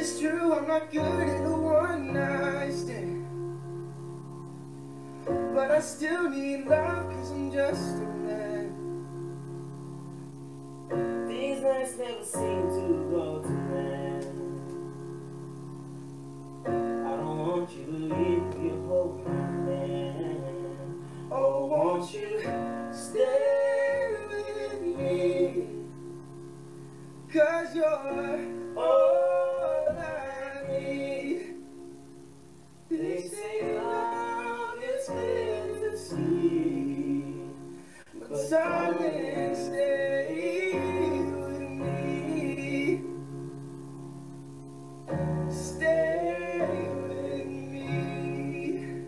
it's true, I'm not good at a one night stand. But I still need love, cause I'm just a man. These nights never seem to go to plan. I don't want you to leave me hold my hand. Oh, won't you stay with me? Cause you're all They say love is clear to see, but silence stays.